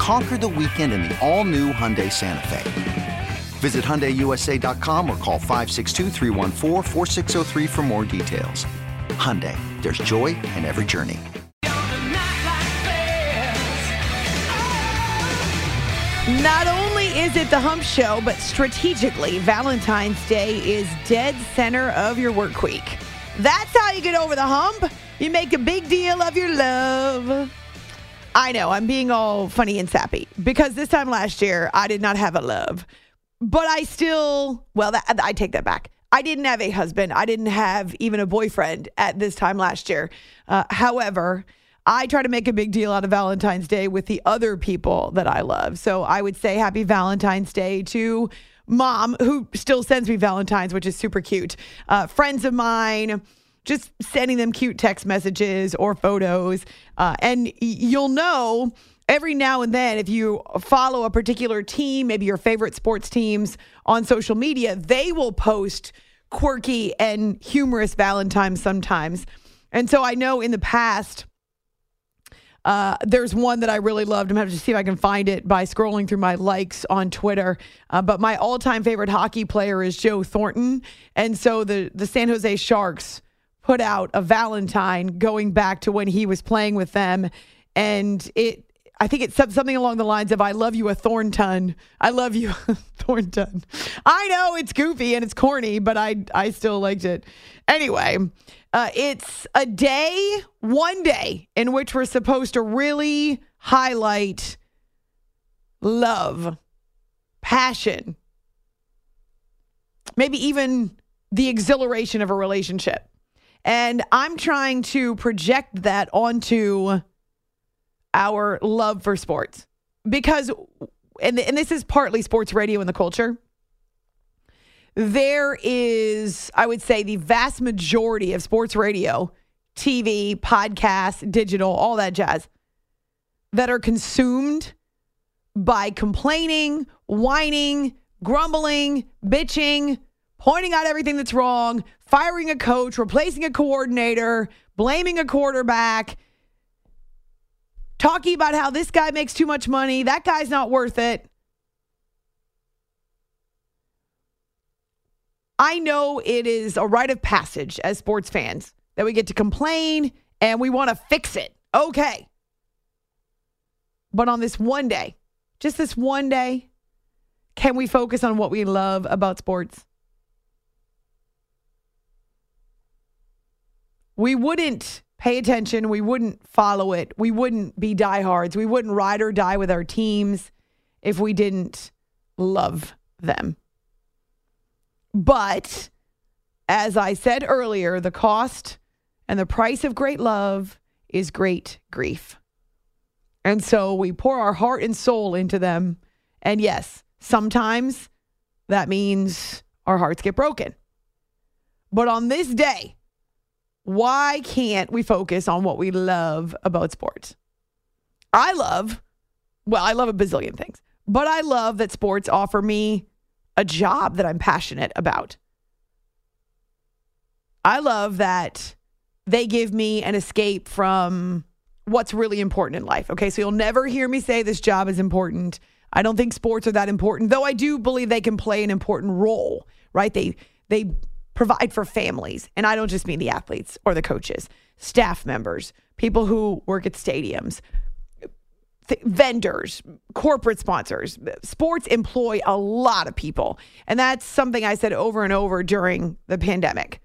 Conquer the weekend in the all new Hyundai Santa Fe. Visit HyundaiUSA.com or call 562 for more details. Hyundai, there's joy in every journey. Not only is it the hump show, but strategically, Valentine's Day is dead center of your work week. That's how you get over the hump. You make a big deal of your love. I know, I'm being all funny and sappy because this time last year, I did not have a love. But I still, well, that, I take that back. I didn't have a husband. I didn't have even a boyfriend at this time last year. Uh, however, I try to make a big deal out of Valentine's Day with the other people that I love. So I would say happy Valentine's Day to mom, who still sends me Valentine's, which is super cute. Uh, friends of mine, just sending them cute text messages or photos. Uh, and you'll know every now and then, if you follow a particular team, maybe your favorite sports teams on social media, they will post quirky and humorous Valentine's sometimes. And so I know in the past, uh, there's one that I really loved. I'm going to see if I can find it by scrolling through my likes on Twitter. Uh, but my all time favorite hockey player is Joe Thornton. And so the, the San Jose Sharks put out a Valentine going back to when he was playing with them. And it, I think it said something along the lines of "I love you a Thornton." I love you, Thornton. I know it's goofy and it's corny, but I I still liked it. Anyway, uh, it's a day, one day, in which we're supposed to really highlight love, passion, maybe even the exhilaration of a relationship. And I'm trying to project that onto our love for sports. Because and, and this is partly sports radio and the culture there is i would say the vast majority of sports radio tv podcast digital all that jazz that are consumed by complaining whining grumbling bitching pointing out everything that's wrong firing a coach replacing a coordinator blaming a quarterback talking about how this guy makes too much money, that guy's not worth it. I know it is a rite of passage as sports fans that we get to complain and we want to fix it. Okay. But on this one day, just this one day, can we focus on what we love about sports? We wouldn't pay attention. We wouldn't follow it. We wouldn't be diehards. We wouldn't ride or die with our teams if we didn't love them. But as I said earlier, the cost and the price of great love is great grief. And so we pour our heart and soul into them. And yes, sometimes that means our hearts get broken. But on this day, why can't we focus on what we love about sports? I love, well, I love a bazillion things, but I love that sports offer me a job that I'm passionate about. I love that they give me an escape from what's really important in life. Okay, so you'll never hear me say this job is important. I don't think sports are that important, though I do believe they can play an important role, right? They they provide for families. And I don't just mean the athletes or the coaches, staff members, people who work at stadiums, th- vendors, corporate sponsors. Sports employ a lot of people. And that's something I said over and over during the pandemic.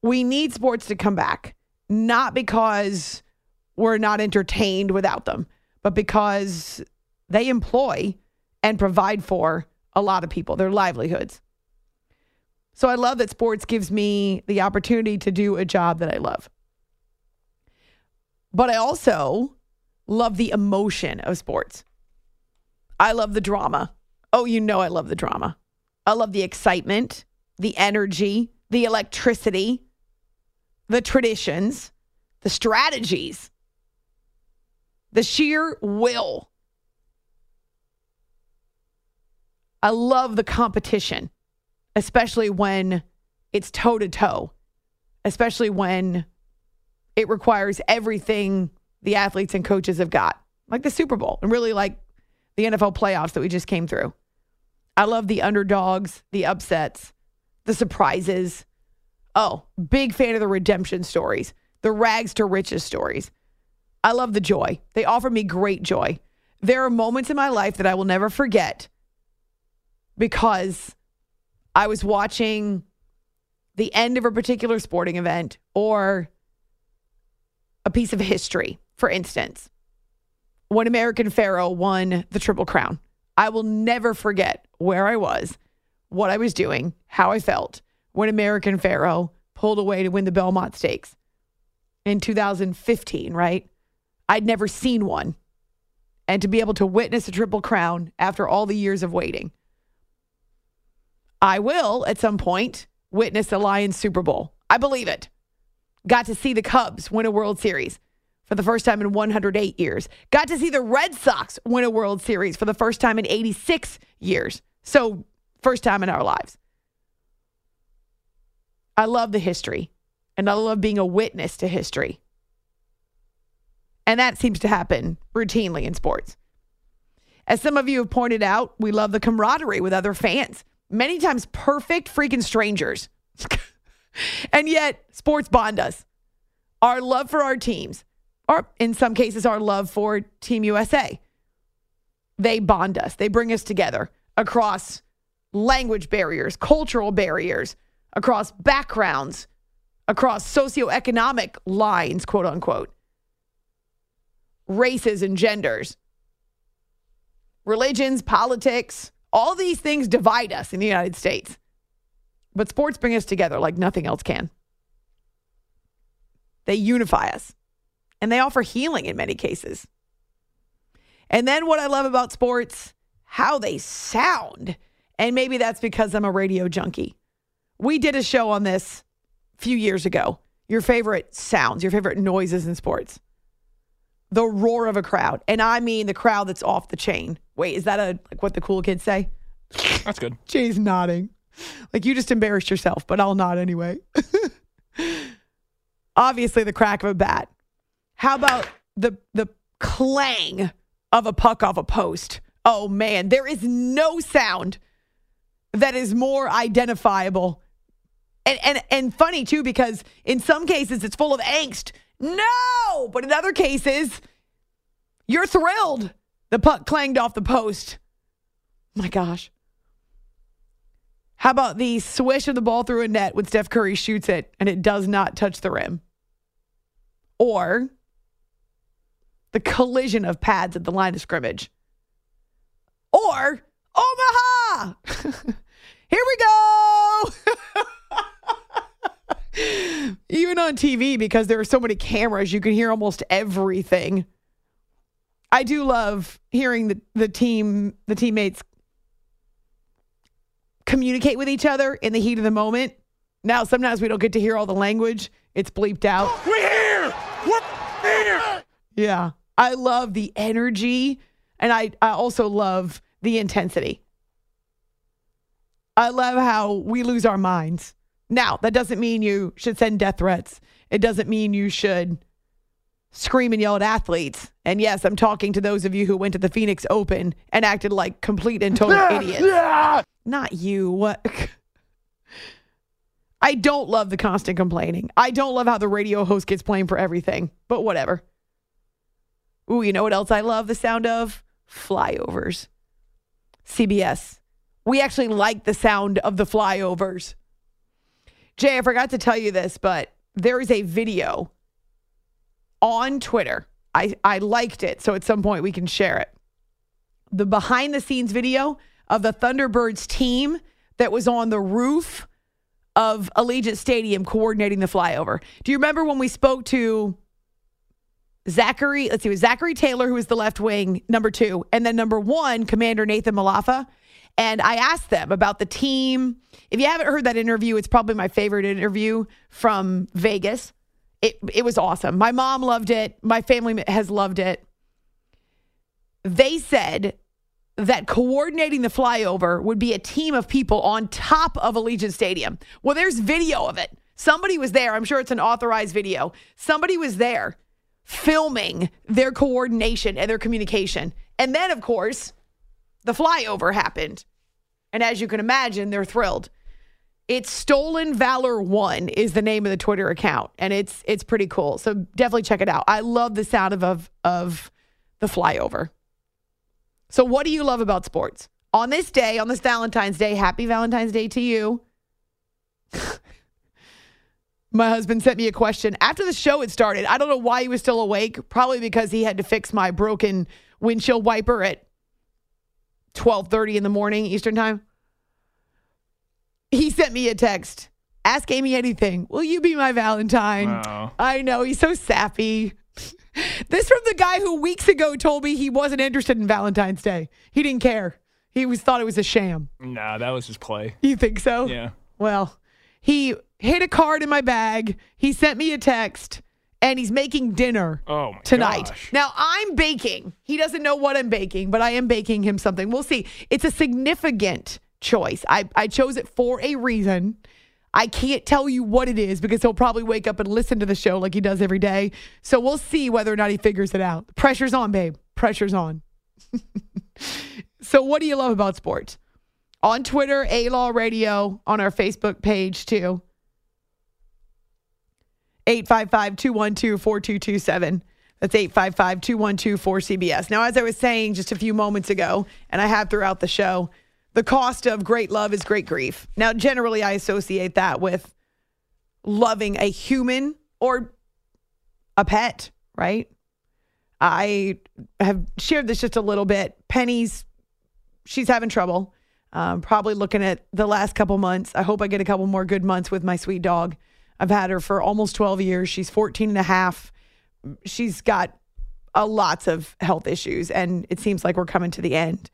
we need sports to come back, not because we're not entertained without them, but because they employ and provide for a lot of people, their livelihoods. So I love that sports gives me the opportunity to do a job that I love. But I also love the emotion of sports. I love the drama. Oh, you know, I love the drama. I love the excitement, the energy, the electricity, the traditions, the strategies, the sheer will. I love the competition, especially when it's toe to toe, especially when it requires everything the athletes and coaches have got, like the Super Bowl and really like the NFL playoffs that we just came through. I love the underdogs, the upsets, the surprises. Oh, big fan of the redemption stories, the rags to riches stories. I love the joy. They offer me great joy. There are moments in my life that I will never forget because I was watching the end of a particular sporting event or a piece of history, for instance, when American Pharoah won the Triple Crown. I will never forget where I was, what I was doing, how I felt when American Pharoah pulled away to win the Belmont Stakes in 2015, right? I'd never seen one. And to be able to witness a Triple Crown after all the years of waiting. I will, at some point, witness the Lions Super Bowl. I believe it. Got to see the Cubs win a World Series for the first time in 108 years. Got to see the Red Sox win a World Series for the first time in 86 years. So, first time in our lives. I love the history and I love being a witness to history. And that seems to happen routinely in sports. As some of you have pointed out, we love the camaraderie with other fans, many times perfect freaking strangers. and yet, sports bond us. Our love for our teams, or in some cases, our love for Team USA, they bond us, they bring us together across language barriers, cultural barriers, across backgrounds, across socioeconomic lines, quote unquote, races and genders, religions, politics, all these things divide us in the United States. But sports bring us together like nothing else can. They unify us and they offer healing in many cases. And then what I love about sports, how they sound. And maybe that's because I'm a radio junkie. We did a show on this a few years ago. Your favorite sounds, your favorite noises in sports. The roar of a crowd. And I mean the crowd that's off the chain. Wait, is that a like what the cool kids say? That's good. Jay's nodding. Like you just embarrassed yourself, but I'll nod anyway. Obviously the crack of a bat. How about the the clang of a puck off a post? Oh man, there is no sound that is more identifiable. And and and funny too because in some cases it's full of angst. No, but in other cases you're thrilled. The puck clanged off the post. My gosh. How about the swish of the ball through a net when Steph Curry shoots it and it does not touch the rim? Or the collision of pads at the line of scrimmage? Or Omaha! Here we go! Even on TV, because there are so many cameras, you can hear almost everything. I do love hearing the, the team, the teammates communicate with each other in the heat of the moment. Now, sometimes we don't get to hear all the language. It's bleeped out. We're here! We're here! Yeah. I love the energy and I, I also love the intensity. I love how we lose our minds. Now, that doesn't mean you should send death threats. It doesn't mean you should scream and yell at athletes. And yes, I'm talking to those of you who went to the Phoenix Open and acted like complete and total idiots. Not you. What? I don't love the constant complaining. I don't love how the radio host gets blamed for everything, but whatever. Ooh, you know what else I love the sound of? Flyovers. CBS. We actually like the sound of the flyovers. Jay, I forgot to tell you this, but there is a video on Twitter. I, I liked it, so at some point we can share it. The behind the scenes video of the Thunderbirds team that was on the roof of Allegiant Stadium coordinating the flyover. Do you remember when we spoke to Zachary? Let's see, it was Zachary Taylor, who was the left wing, number two, and then number one, Commander Nathan Malafa. And I asked them about the team. If you haven't heard that interview, it's probably my favorite interview from Vegas. It, it was awesome. My mom loved it. My family has loved it. They said that coordinating the flyover would be a team of people on top of Allegiant Stadium. Well, there's video of it. Somebody was there. I'm sure it's an authorized video. Somebody was there filming their coordination and their communication. And then, of course, the flyover happened. And as you can imagine, they're thrilled. It's Stolen Valor One is the name of the Twitter account, and it's it's pretty cool. So definitely check it out. I love the sound of of, of the flyover. So, what do you love about sports? On this day, on this Valentine's Day, happy Valentine's Day to you. My husband sent me a question after the show had started. I don't know why he was still awake, probably because he had to fix my broken windshield wiper at 12:30 in the morning Eastern Time. He sent me a text. Ask Amy anything. Will you be my Valentine? Wow. I know he's so sappy. This from the guy who weeks ago told me he wasn't interested in Valentine's Day. He didn't care. He was thought it was a sham. Nah, that was just play. You think so? Yeah. Well, he hid a card in my bag. He sent me a text and he's making dinner Oh tonight. gosh. Now I'm baking. He doesn't know what I'm baking, but I am baking him something. We'll see. It's a significant choice. I, I chose it for a reason. I can't tell you what it is because he'll probably wake up and listen to the show like he does every day. So we'll see whether or not he figures it out. Pressure's on, babe. Pressure's on. so what do you love about sports? On Twitter, A Law Radio, on our Facebook page too. 855 212 4227. That's 855 212 4CBS. Now, as I was saying just a few moments ago, and I have throughout the show, the cost of great love is great grief. Now, generally, I associate that with loving a human or a pet, right? I have shared this just a little bit. Penny's, she's having trouble. Um, probably looking at the last couple months. I hope I get a couple more good months with my sweet dog. I've had her for almost 12 years. She's 14 and a half. She's got a lots of health issues, and it seems like we're coming to the end.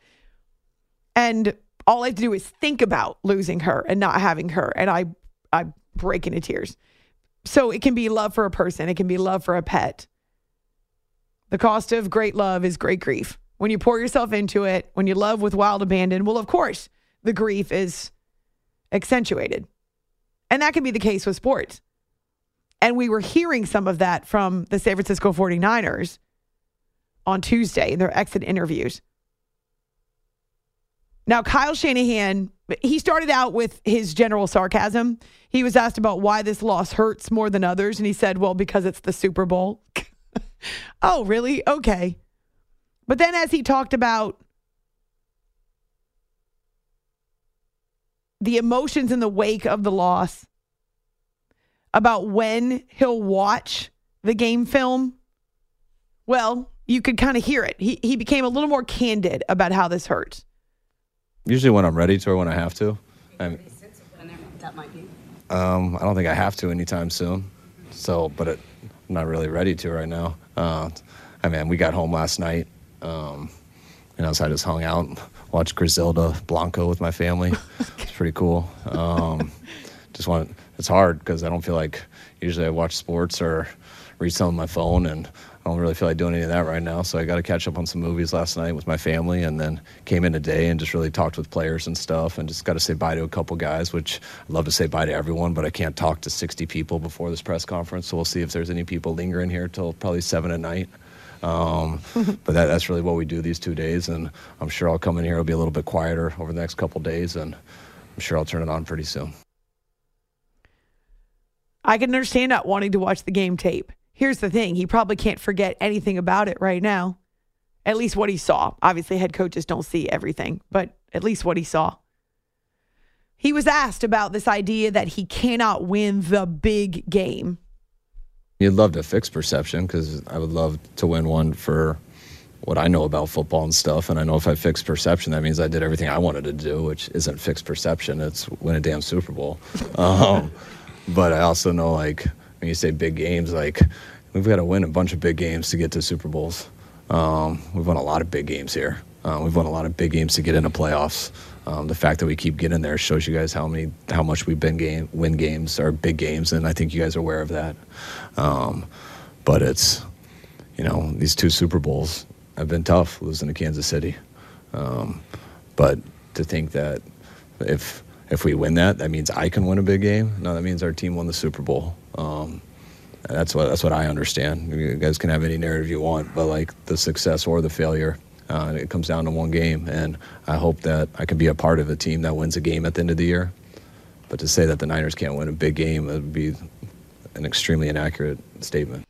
And all I have to do is think about losing her and not having her, and I I break into tears. So it can be love for a person, it can be love for a pet. The cost of great love is great grief. When you pour yourself into it, when you love with wild abandon, well, of course, the grief is accentuated. And that can be the case with sports. And we were hearing some of that from the San Francisco 49ers on Tuesday in their exit interviews. Now, Kyle Shanahan, he started out with his general sarcasm. He was asked about why this loss hurts more than others. And he said, well, because it's the Super Bowl. oh, really? Okay. But then as he talked about the emotions in the wake of the loss, about when he'll watch the game film, well, you could kind of hear it. He, he became a little more candid about how this hurts. Usually when I'm ready to or when I have to. I'm, That might be. um, I don't think I have to anytime soon. So, but it, I'm not really ready to right now. Uh, I mean, we got home last night. Um, know, so I just hung out, and watched Griselda Blanco with my family. it's pretty cool. Um, just want. It's hard because I don't feel like usually I watch sports or read some on my phone, and I don't really feel like doing any of that right now. So I got to catch up on some movies last night with my family, and then came in today and just really talked with players and stuff, and just got to say bye to a couple guys, which I'd love to say bye to everyone, but I can't talk to 60 people before this press conference. So we'll see if there's any people lingering here till probably seven at night. Um, but that, that's really what we do these two days, and I'm sure I'll come in here. It'll be a little bit quieter over the next couple days, and I'm sure I'll turn it on pretty soon. I can understand not wanting to watch the game tape. Here's the thing he probably can't forget anything about it right now. At least what he saw. Obviously, head coaches don't see everything, but at least what he saw. He was asked about this idea that he cannot win the big game. You'd love to fix perception because I would love to win one for what I know about football and stuff. And I know if I fix perception, that means I did everything I wanted to do, which isn't fix perception. It's win a damn Super Bowl. Um, but I also know, like, when you say big games, like, we've got to win a bunch of big games to get to Super Bowls. Um, we've won a lot of big games here. Uh, we've won a lot of big games to get into playoffs. Um, the fact that we keep getting there shows you guys how many, how much we've been game win games or big games, and I think you guys are aware of that. Um, but it's, you know, these two Super Bowls have been tough losing to Kansas City. Um, but to think that if if we win that, that means I can win a big game. No, that means our team won the Super Bowl. Um, that's what that's what I understand. You guys can have any narrative you want, but like the success or the failure, uh, it comes down to one game. And I hope that I can be a part of a team that wins a game at the end of the year. But to say that the Niners can't win a big game would be an extremely inaccurate statement.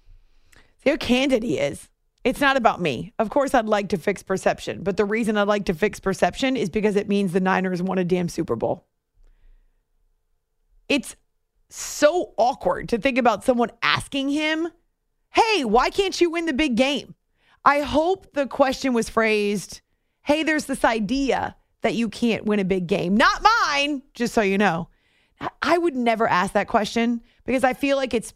See how candid he is. It's not about me. Of course, I'd like to fix perception, but the reason I'd like to fix perception is because it means the Niners won a damn Super Bowl. It's so awkward to think about someone asking him, Hey, why can't you win the big game? I hope the question was phrased, Hey, there's this idea that you can't win a big game. Not mine, just so you know. I would never ask that question because I feel like it's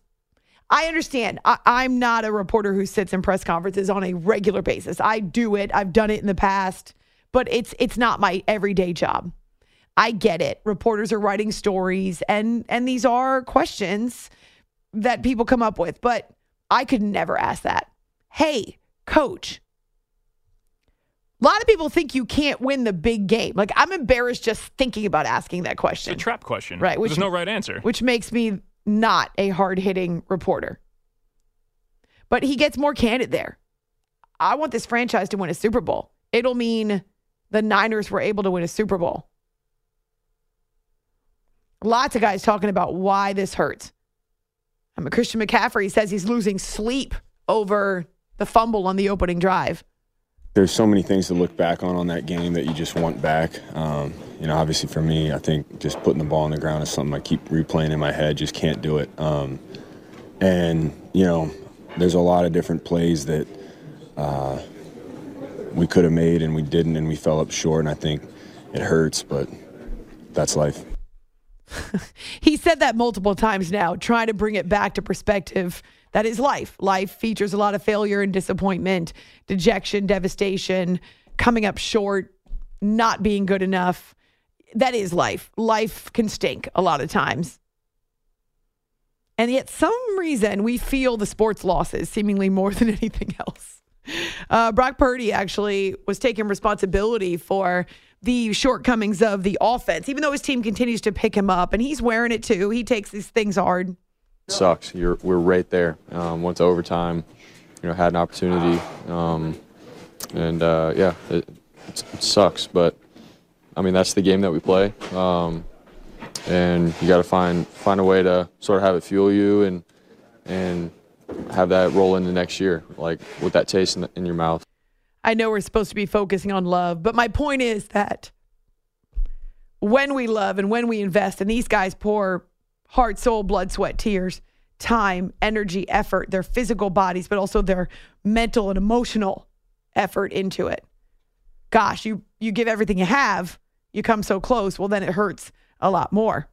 I understand. I, am not a reporter who sits in press conferences on a regular basis. I do it. I've done it in the past, but it's it's not my everyday job. I get it. Reporters are writing stories and and these are questions that people come up with, but I could never ask that. Hey, coach. A lot of people think you can't win the big game. Like I'm embarrassed just thinking about asking that question. It's a trap question. Right. Which, There's no right answer. Which makes me not a hard hitting reporter. But he gets more candid there. I want this franchise to win a Super Bowl. It'll mean the Niners were able to win a Super Bowl. Lots of guys talking about why this hurts. I mean, Christian McCaffrey says he's losing sleep over the fumble on the opening drive. There's so many things to look back on on that game that you just want back. Um, you know, obviously for me, I think just putting the ball on the ground is something I keep replaying in my head. Just can't do it. Um, and you know, there's a lot of different plays that uh, we could have made and we didn't, and we fell up short. And I think it hurts, but that's life. he said that multiple times now, trying to bring it back to perspective. That is life. Life features a lot of failure and disappointment, dejection, devastation, coming up short, not being good enough that is life. Life can stink a lot of times. And yet, some reason we feel the sports losses seemingly more than anything else. Uh, Brock Purdy actually was taking responsibility for the shortcomings of the offense, even though his team continues to pick him up, and he's wearing it too. He takes these things hard. Sucks. You're, we're right there. Um, went to overtime. You know, had an opportunity, um, and uh, yeah, it, it sucks. But I mean, that's the game that we play, um, and you got to find find a way to sort of have it fuel you and and have that roll into next year, like with that taste in, the, in your mouth. I know we're supposed to be focusing on love, but my point is that when we love and when we invest, and these guys pour heart, soul, blood, sweat, tears, time, energy, effort, their physical bodies, but also their mental and emotional effort into it. Gosh, you you give everything you have, you come so close, well, then it hurts a lot more.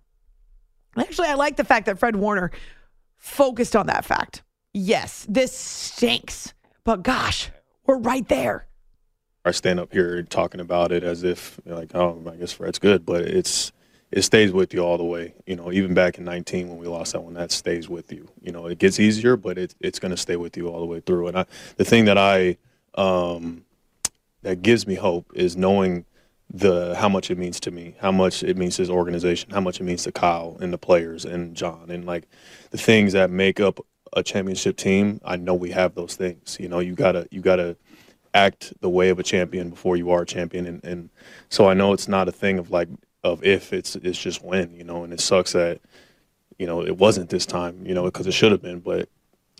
Actually, I like the fact that Fred Warner focused on that fact. Yes, this stinks, but gosh, we're right there. I stand up here talking about it as if like, oh, I guess Fred's good, but it's it stays with you all the way. You know, even back in 19 when we lost that one, that stays with you. You know, it gets easier, but it, it's going to stay with you all the way through. And I, the thing that I um, that gives me hope is knowing the how much it means to me, how much it means to his organization, how much it means to Kyle and the players and John and like the things that make up a championship team. I know we have those things. You know, you gotta you gotta act the way of a champion before you are a champion, and, and so I know it's not a thing of like of if it's it's just when. You know, and it sucks that you know it wasn't this time. You know, because it should have been, but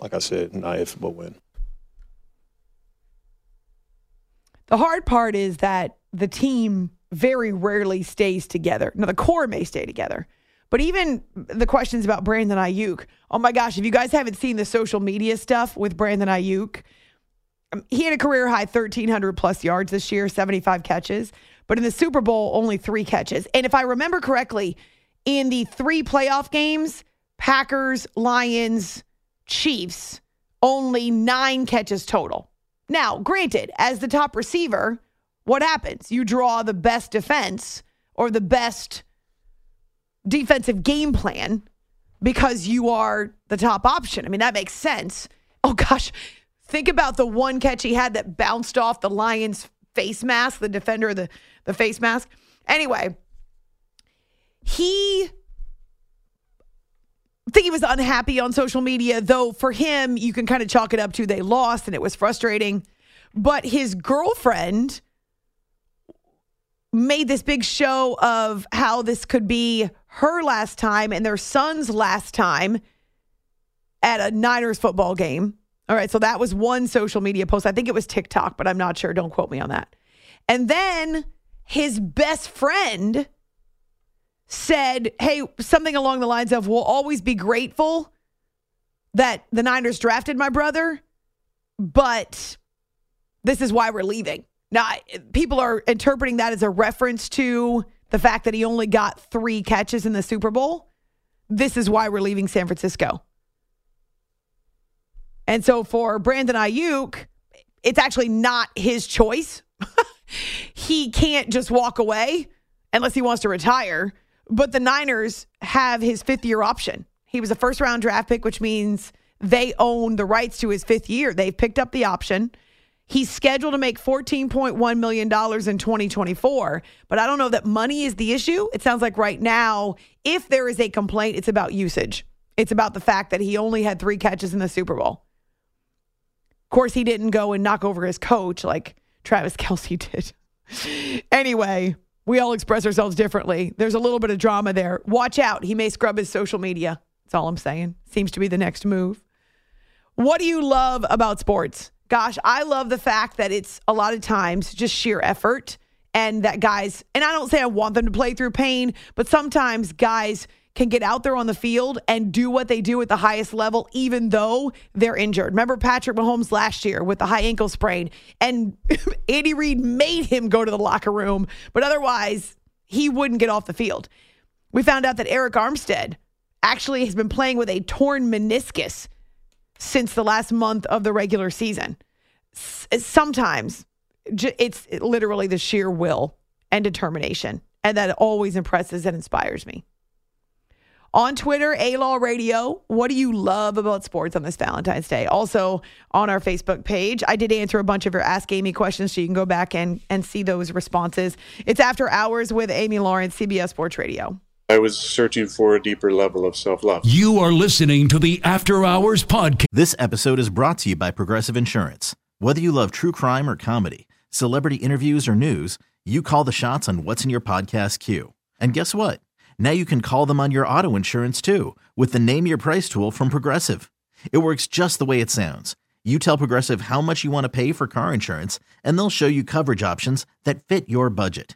like I said, not if but when. The hard part is that the team very rarely stays together. Now, the core may stay together, but even the questions about Brandon Aiyuk. Oh my gosh, if you guys haven't seen the social media stuff with Brandon Aiyuk, um, he had a career high 1,300 plus yards this year, 75 catches, but in the Super Bowl, only three catches. And if I remember correctly, in the three playoff games, Packers, Lions, Chiefs, only nine catches total. Now, granted, as the top receiver, what happens? You draw the best defense or the best defensive game plan because you are the top option. I mean, that makes sense. Oh gosh, think about the one catch he had that bounced off the Lions face mask, the defender, the, the face mask. Anyway, he I think he was unhappy on social media, though for him, you can kind of chalk it up to they lost and it was frustrating. But his girlfriend made this big show of how this could be her last time and their son's last time at a Niners football game. All right, so that was one social media post. I think it was TikTok, but I'm not sure. Don't quote me on that. And then his best friend said, hey, something along the lines of, we'll always be grateful that the Niners drafted my brother, but this is why we're leaving. Now, people are interpreting that as a reference to the fact that he only got three catches in the Super Bowl. This is why we're leaving San Francisco. And so for Brandon Aiyuk, it's actually not his choice. he can't just walk away unless he wants to retire. But the Niners have his fifth year option. He was a first round draft pick, which means they own the rights to his fifth year. They've picked up the option. He's scheduled to make $14.1 million in 2024, but I don't know that money is the issue. It sounds like right now, if there is a complaint, it's about usage. It's about the fact that he only had three catches in the Super Bowl. Of course, he didn't go and knock over his coach like Travis Kelce did. anyway, we all express ourselves differently. There's a little bit of drama there. Watch out. He may scrub his social media. That's all I'm saying. Seems to be the next move. What do you love about sports? Gosh, I love the fact that it's a lot of times just sheer effort and that guys, and I don't say I want them to play through pain, but sometimes guys can get out there on the field and do what they do at the highest level, even though they're injured. Remember Patrick Mahomes last year with the high ankle sprain, and Andy Reid made him go to the locker room, but otherwise, he wouldn't get off the field. We found out that Arik Armstead actually has been playing with a torn meniscus since the last month of the regular season. Sometimes it's literally the sheer will and determination, and that always impresses and inspires me on Twitter, A Law Radio. What do you love about sports on this Valentine's Day? Also on our Facebook page, I did answer a bunch of your Ask Amy questions, so you can go back and, and see those responses. It's After Hours with Amy Lawrence, CBS Sports Radio. I was searching for a deeper level of self love. You are listening to the After Hours Podcast. This episode is brought to you by Progressive Insurance. Whether you love true crime or comedy, celebrity interviews or news, you call the shots on What's in Your Podcast queue. And guess what? Now you can call them on your auto insurance too with the Name Your Price tool from Progressive. It works just the way it sounds. You tell Progressive how much you want to pay for car insurance, and they'll show you coverage options that fit your budget.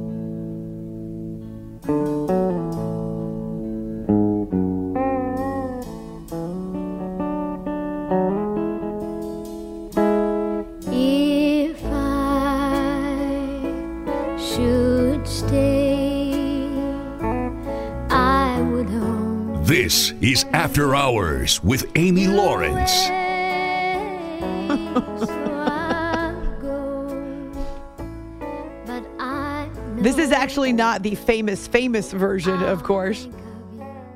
After Hours with Amy Lawrence. This is actually not the famous, famous version, of course.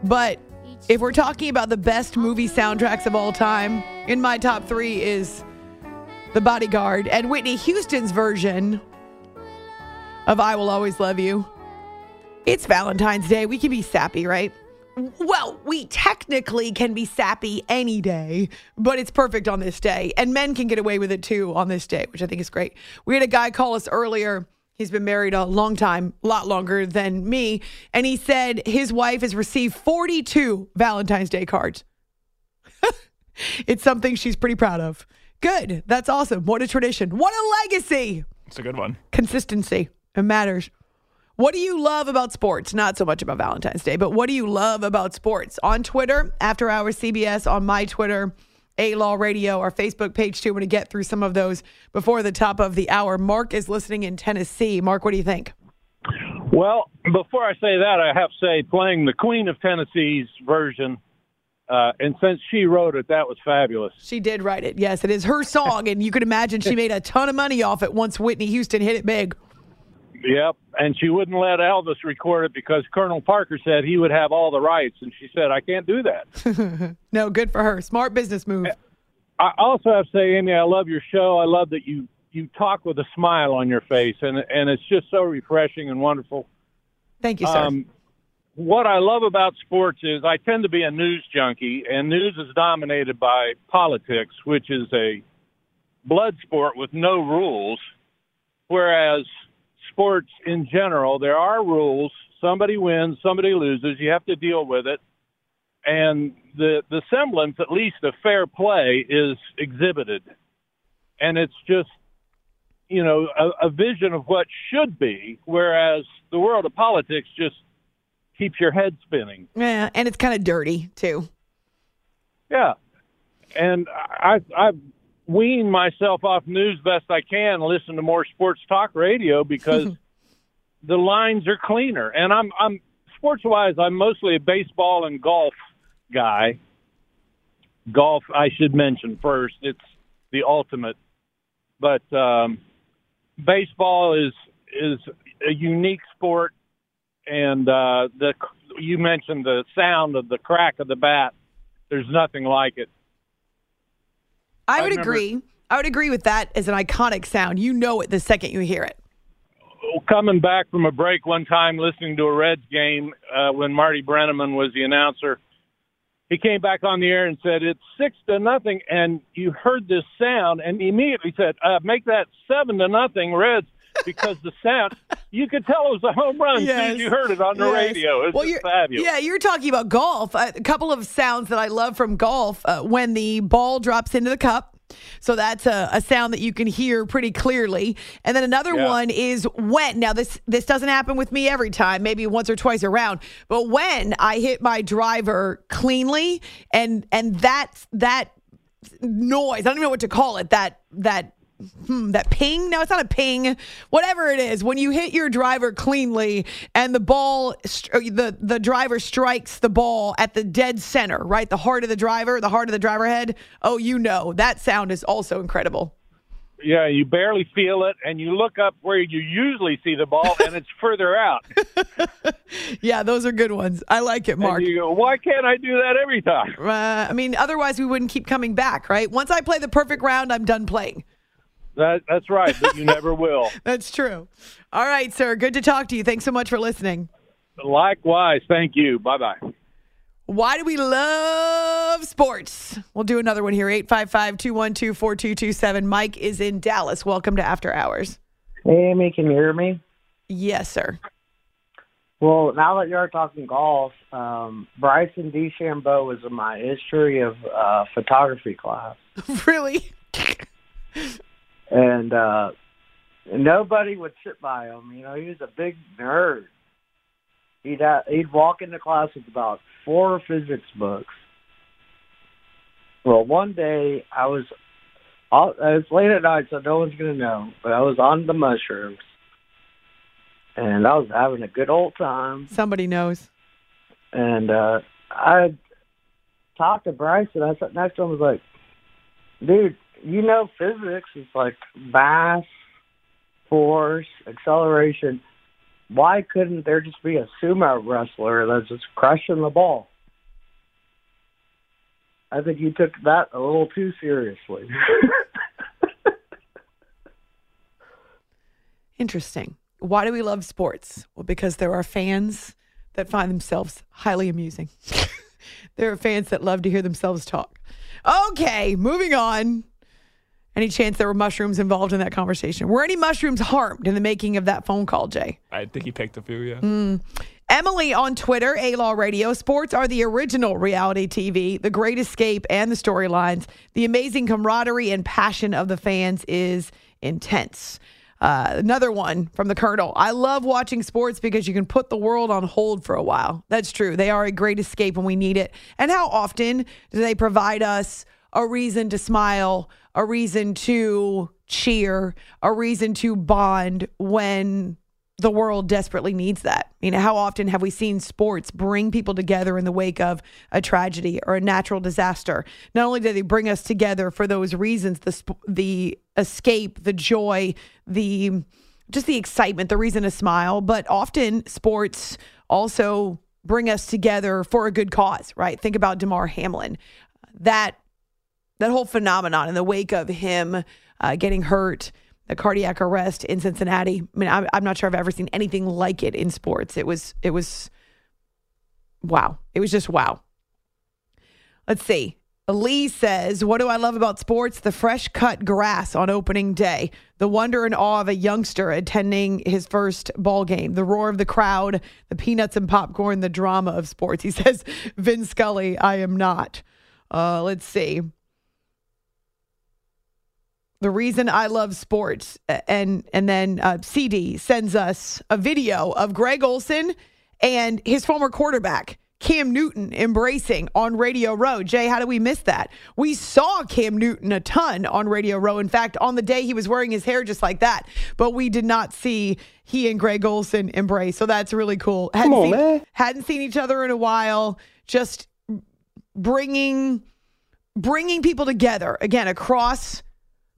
But if we're talking about the best movie soundtracks of all time, in my top three is The Bodyguard and Whitney Houston's version of I Will Always Love You. It's Valentine's Day. We can be sappy, right? Well, we technically can be sappy any day, but it's perfect on this day. And men can get away with it too on this day, which I think is great. We had a guy call us earlier. He's been married a long time, a lot longer than me. And he said his wife has received 42 Valentine's Day cards. it's something she's pretty proud of. Good. That's awesome. What a tradition. What a legacy. It's a good one. Consistency. It matters. What do you love about sports? Not so much about Valentine's Day, but what do you love about sports? On Twitter, After Hours CBS, on my Twitter, A Law Radio, our Facebook page too. I'm going to get through some of those before the top of the hour. Mark is listening in Tennessee. Mark, what do you think? Well, before I say that, I have to say playing the Queen of Tennessee's version, uh, and since she wrote it, that was fabulous. She did write it. Yes, it is her song, and you can imagine she made a ton of money off it once Whitney Houston hit it big. Yep, and she wouldn't let Elvis record it because Colonel Parker said he would have all the rights, and she said, "I can't do that." no, good for her. Smart business move. I also have to say, Amy, I love your show. I love that you you talk with a smile on your face, and and it's just so refreshing and wonderful. Thank you, sir. Um, what I love about sports is I tend to be a news junkie, and news is dominated by politics, which is a blood sport with no rules. Whereas sports in general, there are rules. Somebody wins, somebody loses. You have to deal with it, and the the semblance, at least, of fair play is exhibited, and it's just you know a, a vision of what should be. Whereas the world of politics just keeps your head spinning. Yeah, and it's kind of dirty too. Yeah, and I I wean myself off news best I can, listen to more sports talk radio because the lines are cleaner. And I'm I'm sports wise, I'm mostly a baseball and golf guy. Golf, I should mention first. It's the ultimate, but um, baseball is is a unique sport, and uh, the you mentioned the sound of the crack of the bat. There's nothing like it. I I would remember- agree. I would agree with that as an iconic sound. You know it the second you hear it. coming back from a break one time listening to a Reds game uh, when Marty Brennaman was the announcer. He came back on the air and said it's six to nothing, and you heard this sound, and immediately said, uh, "Make that seven to nothing, Reds," because the sound you could tell it was a home run soon you heard it on the Yes. radio. It was Well, you're, fabulous. Yeah, you're talking about golf. A couple of sounds that I love from golf uh, when the ball drops into the cup. So that's a, a sound that you can hear pretty clearly. And then another Yeah. one is when. Now this this doesn't happen with me every time, maybe once or twice around. But when I hit my driver cleanly, and and that that noise, I don't even know what to call it. That that hmm, that ping. No, it's not a ping. Whatever it is, when you hit your driver cleanly and the ball, the the driver strikes the ball at the dead center, right, the heart of the driver, the heart of the driver head. Oh, you know that sound is also incredible. Yeah, you barely feel it, and you look up where you usually see the ball, and it's further out. Yeah, those are good ones. I like it, Mark. And you go, why can't I do that every time? Uh, I mean, otherwise we wouldn't keep coming back, right? Once I play the perfect round, I'm done playing. That, that's right, but you never will. That's true. All right, sir. Good to talk to you. Thanks so much for listening. Likewise. Thank you. Bye bye. Why do we love sports? We'll do another one here 855 212 4227. Mike is in Dallas. Welcome to After Hours. Hey, Amy, can you hear me? Yes, sir. Well, now that you're talking golf, um, Bryson DeChambeau was in my history of uh, photography class, really? and uh, nobody would sit by him. You know, he was a big nerd. He'd uh, he'd walk into class with about four physics books. Well, one day I was, I was late at night, so no one's gonna know. But I was on the mushrooms, and I was having a good old time. Somebody knows. And uh, I talked to Bryce, and I sat next to him. I was like, "Dude, you know physics is like mass, force, acceleration. Why couldn't there just be a sumo wrestler that's just crushing the ball?" I think you took that a little too seriously. Interesting. Why do we love sports? Well, because there are fans that find themselves highly amusing. there are fans that love to hear themselves talk. Okay, moving on. Any chance there were mushrooms involved in that conversation? Were any mushrooms harmed in the making of that phone call, Jay? I think he picked a few, yeah. Mm. Emily on Twitter, A Law Radio. Sports are the original reality TV. The great escape and the storylines. The amazing camaraderie and passion of the fans is intense. Uh, another one from the Colonel. I love watching sports because you can put the world on hold for a while. That's true. They are a great escape when we need it. And how often do they provide us a reason to smile, a reason to cheer, a reason to bond when the world desperately needs that. You know, how often have we seen sports bring people together in the wake of a tragedy or a natural disaster? Not only do they bring us together for those reasons, the sp- the escape, the joy, the just the excitement, the reason to smile, but often sports also bring us together for a good cause, right? Think about Damar Hamlin. That that whole phenomenon in the wake of him uh, getting hurt the cardiac arrest in Cincinnati. I mean, I'm, I'm not sure I've ever seen anything like it in sports. It was, it was, wow. It was just wow. Let's see. Lee says, What do I love about sports? The fresh cut grass on opening day, the wonder and awe of a youngster attending his first ball game, the roar of the crowd, the peanuts and popcorn, the drama of sports. He says, Vin Scully, I am not. Uh, let's see the reason I love sports. And and then uh, CD sends us a video of Greg Olsen and his former quarterback. Cam Newton embracing on Radio Row. Jay, how do we miss that? We saw Cam Newton a ton on Radio Row. In fact, on the day he was wearing his hair just like that, but we did not see he and Greg Olsen embrace. So that's really cool. Hadn't on, seen, man. Hadn't seen each other in a while. Just bringing bringing people together again across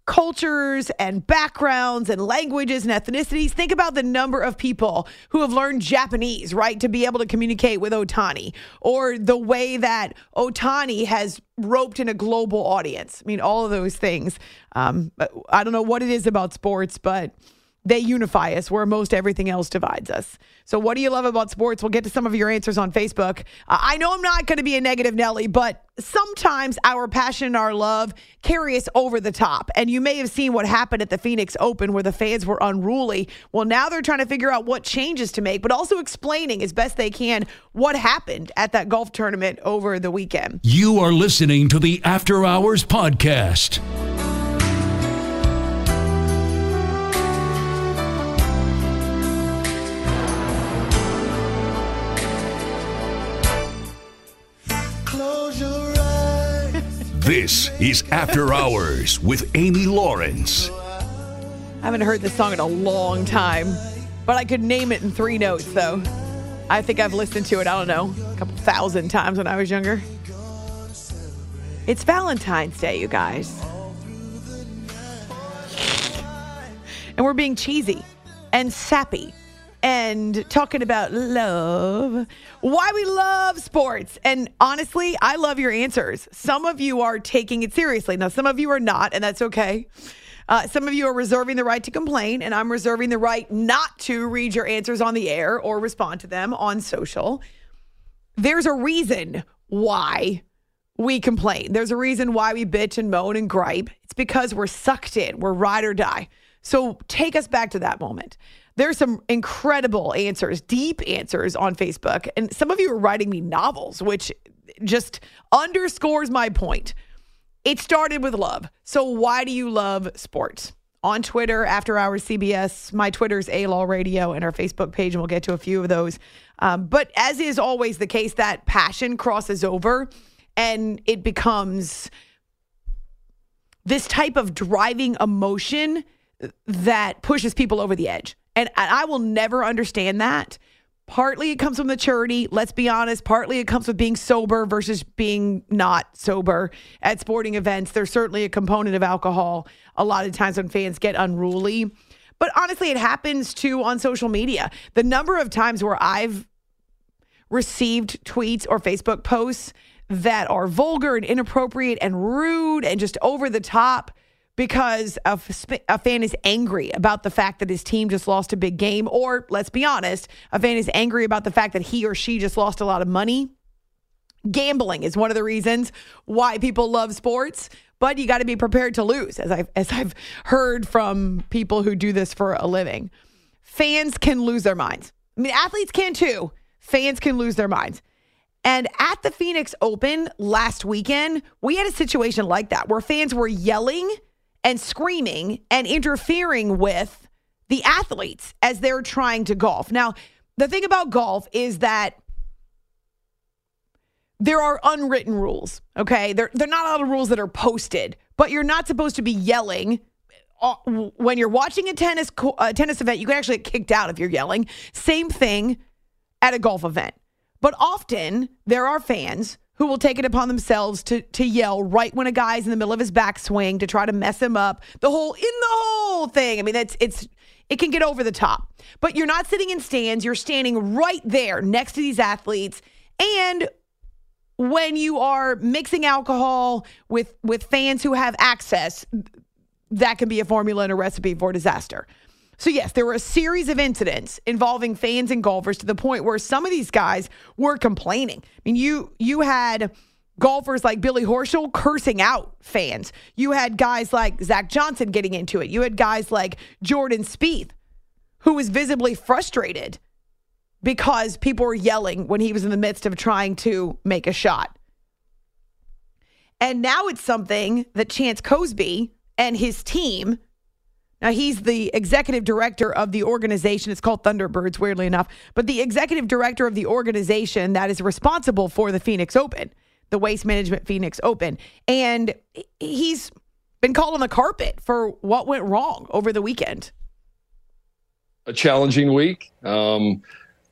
cultures and backgrounds and languages and ethnicities. Think about the number of people who have learned Japanese, right, to be able to communicate with Ohtani, or the way that Ohtani has roped in a global audience. I mean, all of those things. Um, I don't know what it is about sports, but they unify us where most everything else divides us. So, what do you love about sports? We'll get to some of your answers on Facebook. Uh, I know I'm not going to be a negative Nelly, but sometimes our passion and our love carry us over the top. And you may have seen what happened at the Phoenix Open where the fans were unruly. Well, now they're trying to figure out what changes to make, but also explaining as best they can what happened at that golf tournament over the weekend. You are listening to the After Hours Podcast. This is After Hours with Amy Lawrence. I haven't heard this song in a long time, but I could name it in three notes, though. I think I've listened to it, I don't know, a couple thousand times when I was younger. It's Valentine's Day, you guys. And we're being cheesy and sappy and talking about love, why we love sports. And honestly, I love your answers. Some of you are taking it seriously. Now, some of you are not, and that's okay. Uh, some of you are reserving the right to complain, and I'm reserving the right not to read your answers on the air or respond to them on social. There's a reason why we complain. There's a reason why we bitch and moan and gripe. It's because we're sucked in, we're ride or die. So take us back to that moment. There's some incredible answers, deep answers on Facebook. And some of you are writing me novels, which just underscores my point. It started with love. So why do you love sports? On Twitter, After Hours CBS, my Twitter's Law Radio, and our Facebook page, and we'll get to a few of those. Um, but as is always the case, that passion crosses over and it becomes this type of driving emotion that pushes people over the edge. And I will never understand that. Partly it comes from maturity, let's be honest. Partly it comes with being sober versus being not sober at sporting events. There's certainly a component of alcohol a lot of times when fans get unruly. But honestly, it happens too on social media. The number of times where I've received tweets or Facebook posts that are vulgar and inappropriate and rude and just over the top because a, a fan is angry about the fact that his team just lost a big game, or let's be honest, a fan is angry about the fact that he or she just lost a lot of money. Gambling is one of the reasons why people love sports, but you got to be prepared to lose, as I've as I've heard from people who do this for a living. Fans can lose their minds. I mean, athletes can too. Fans can lose their minds. And at the Phoenix Open last weekend, we had a situation like that where fans were yelling and screaming and interfering with the athletes as they're trying to golf. Now, the thing about golf is that there are unwritten rules, okay? They're, they're not all the rules that are posted, but you're not supposed to be yelling. Uh, when you're watching a tennis a tennis event, you can actually get kicked out if you're yelling. Same thing at a golf event. But often there are fans who will take it upon themselves to to yell right when a guy's in the middle of his backswing to try to mess him up. The whole in the whole thing. I mean, that's it's it can get over the top. But you're not sitting in stands, you're standing right there next to these athletes and when you are mixing alcohol with with fans who have access, that can be a formula and a recipe for disaster. So, yes, there were a series of incidents involving fans and golfers to the point where some of these guys were complaining. I mean, you you had golfers like Billy Horschel cursing out fans. You had guys like Zach Johnson getting into it. You had guys like Jordan Spieth, who was visibly frustrated because people were yelling when he was in the midst of trying to make a shot. And now it's something that Chance Cosby and his team now, he's the executive director of the organization. It's called Thunderbirds, weirdly enough, but the executive director of the organization that is responsible for the Phoenix Open, the Waste Management Phoenix Open. And he's been called on the carpet for what went wrong over the weekend. A challenging week. Um,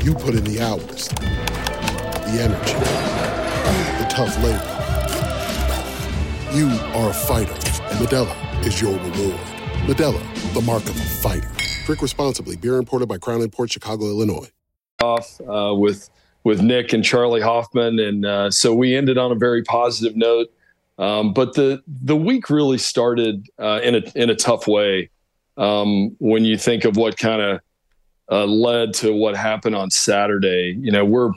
You put in the hours, the energy, the tough labor. You are a fighter, and Modelo is your reward. Modelo, the mark of a fighter. Drink responsibly. Beer imported by Crown Port Chicago, Illinois. Off uh, with with Nick and Charley Hoffman, and uh, so we ended on a very positive note. Um, but the the week really started uh, in a in a tough way um, when you think of what kind of uh, led to what happened on Saturday. You know, we're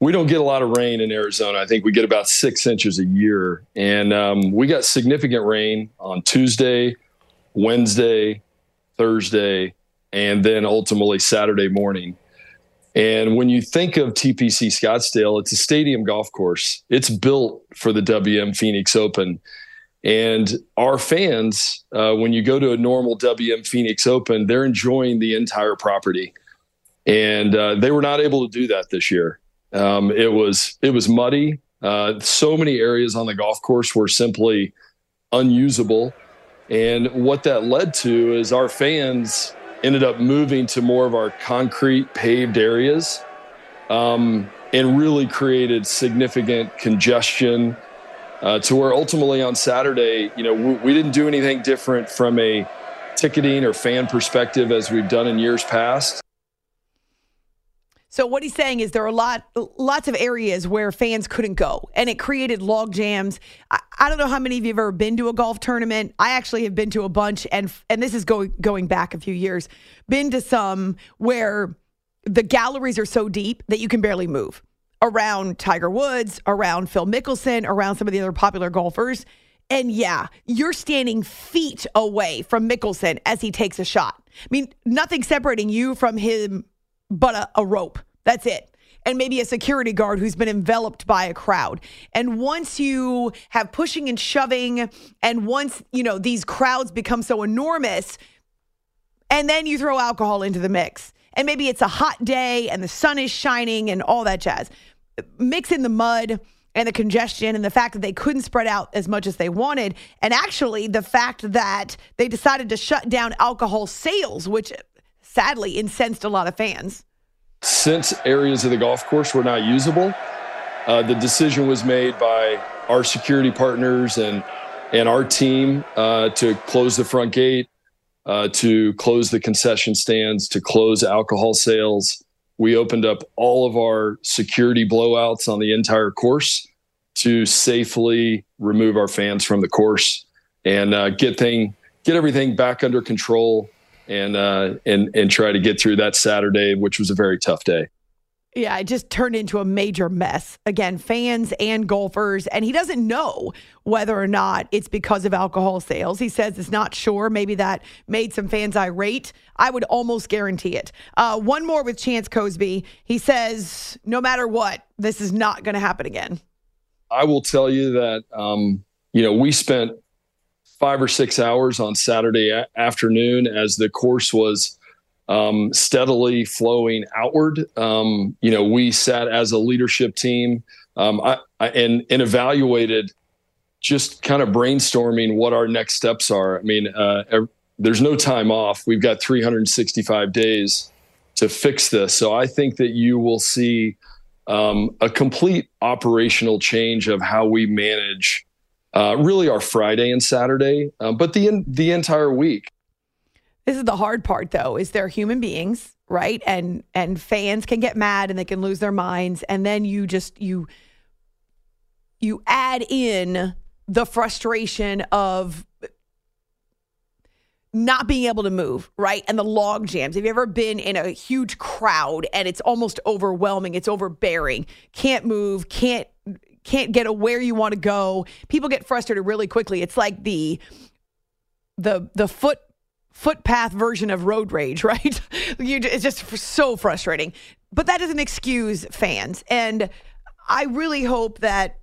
we don't get a lot of rain in Arizona. I think we get about six inches a year, and um, we got significant rain on Tuesday, Wednesday, Thursday, and then ultimately Saturday morning. And when you think of TPC Scottsdale, it's a stadium golf course. It's built for the WM Phoenix Open. And our fans, uh, when you go to a normal WM Phoenix Open, they're enjoying the entire property. And uh, they were not able to do that this year. Um, it was it was muddy. Uh, so many areas on the golf course were simply unusable. And what that led to is our fans ended up moving to more of our concrete paved areas um, and really created significant congestion uh, to where ultimately on Saturday, you know, we, we didn't do anything different from a ticketing or fan perspective as we've done in years past. So what he's saying is there are a lot, lots of areas where fans couldn't go, and it created log jams. I, I, don't know how many of you have ever been to a golf tournament. I actually have been to a bunch, and and this is going going back a few years. Been to some where the galleries are so deep that you can barely move around Tiger Woods, around Phil Mickelson, around some of the other popular golfers. And yeah, you're standing feet away from Mickelson as he takes a shot. I mean, nothing separating you from him but a, a rope. That's it and maybe a security guard who's been enveloped by a crowd. And once you have pushing and shoving, and once, you know, these crowds become so enormous, and then you throw alcohol into the mix. And maybe it's a hot day and the sun is shining and all that jazz. Mix in the mud and the congestion and the fact that they couldn't spread out as much as they wanted. And actually, the fact that they decided to shut down alcohol sales, which sadly incensed a lot of fans since areas of the golf course were not usable, uh, the decision was made by our security partners and and our team uh, to close the front gate, uh, to close the concession stands, to close alcohol sales. We opened up all of our security blowouts on the entire course to safely remove our fans from the course and uh, get thing get everything back under control and uh, and and try to get through that Saturday, which was a very tough day. Yeah, it just turned into a major mess. Again, fans and golfers, and he doesn't know whether or not it's because of alcohol sales. He says it's not sure. Maybe that made some fans irate. I would almost guarantee it. Uh, one more with Chance Cosby. He says, no matter what, this is not going to happen again. I will tell you that, um, you know, we spent five or six hours on Saturday a- afternoon as the course was um, steadily flowing outward. Um, you know, we sat as a leadership team um, I, I, and, and evaluated just kind of brainstorming what our next steps are. I mean, uh, er, there's no time off. We've got 365 days to fix this. So I think that you will see um, a complete operational change of how we manage uh, really our Friday and Saturday, uh, but the the entire week. This is the hard part, though, is they're human beings, right? And and fans can get mad and they can lose their minds, and then you just you you add in the frustration of not being able to move, right? And the log jams. Have you ever been in a huge crowd and it's almost overwhelming? It's overbearing. Can't move, can't can't get to where you want to go. People get frustrated really quickly. It's like the the the foot footpath version of road rage, right? you, it's just so frustrating. But that doesn't excuse fans, and I really hope that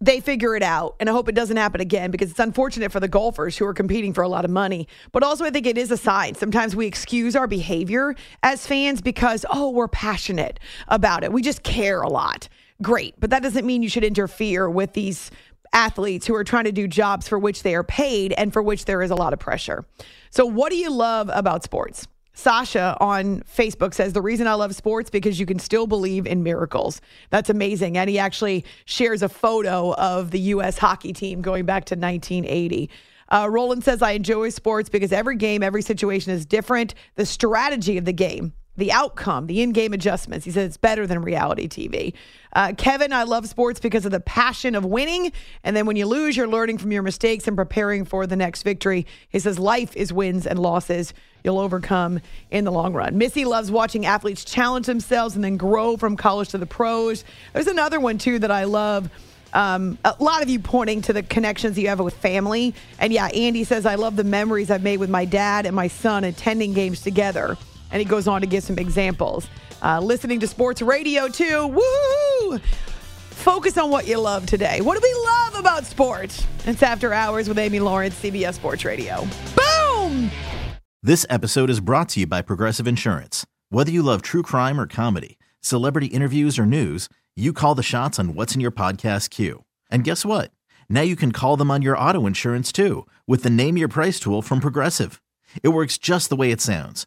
they figure it out. And I hope it doesn't happen again because it's unfortunate for the golfers who are competing for a lot of money. But also, I think it is a sign. Sometimes we excuse our behavior as fans because, oh, we're passionate about it. We just care a lot great. But that doesn't mean you should interfere with these athletes who are trying to do jobs for which they are paid and for which there is a lot of pressure. So, what do you love about sports? Sasha on Facebook says the reason I love sports because you can still believe in miracles. That's amazing. And he actually shares a photo of the U.S. hockey team going back to 1980. Uh, Roland says I enjoy sports because every game, every situation is different. The strategy of the game the outcome, the in game adjustments. He said it's better than reality TV. Uh, Kevin, I love sports because of the passion of winning. And then when you lose, you're learning from your mistakes and preparing for the next victory. He says life is wins and losses. You'll overcome in the long run. Missy loves watching athletes challenge themselves and then grow from college to the pros. There's another one, too, that I love. Um, a lot of you pointing to the connections you have with family. And yeah, Andy says, I love the memories I've made with my dad and my son attending games together And he goes on to give some examples. Uh, listening to sports radio too. Woo! Focus on what you love today. What do we love about sports? It's After Hours with Amy Lawrence, CBS Sports Radio. Boom! This episode is brought to you by Progressive Insurance. Whether you love true crime or comedy, celebrity interviews or news, you call the shots on what's in your podcast queue. And guess what? Now you can call them on your auto insurance too with the Name Your Price tool from Progressive. It works just the way it sounds.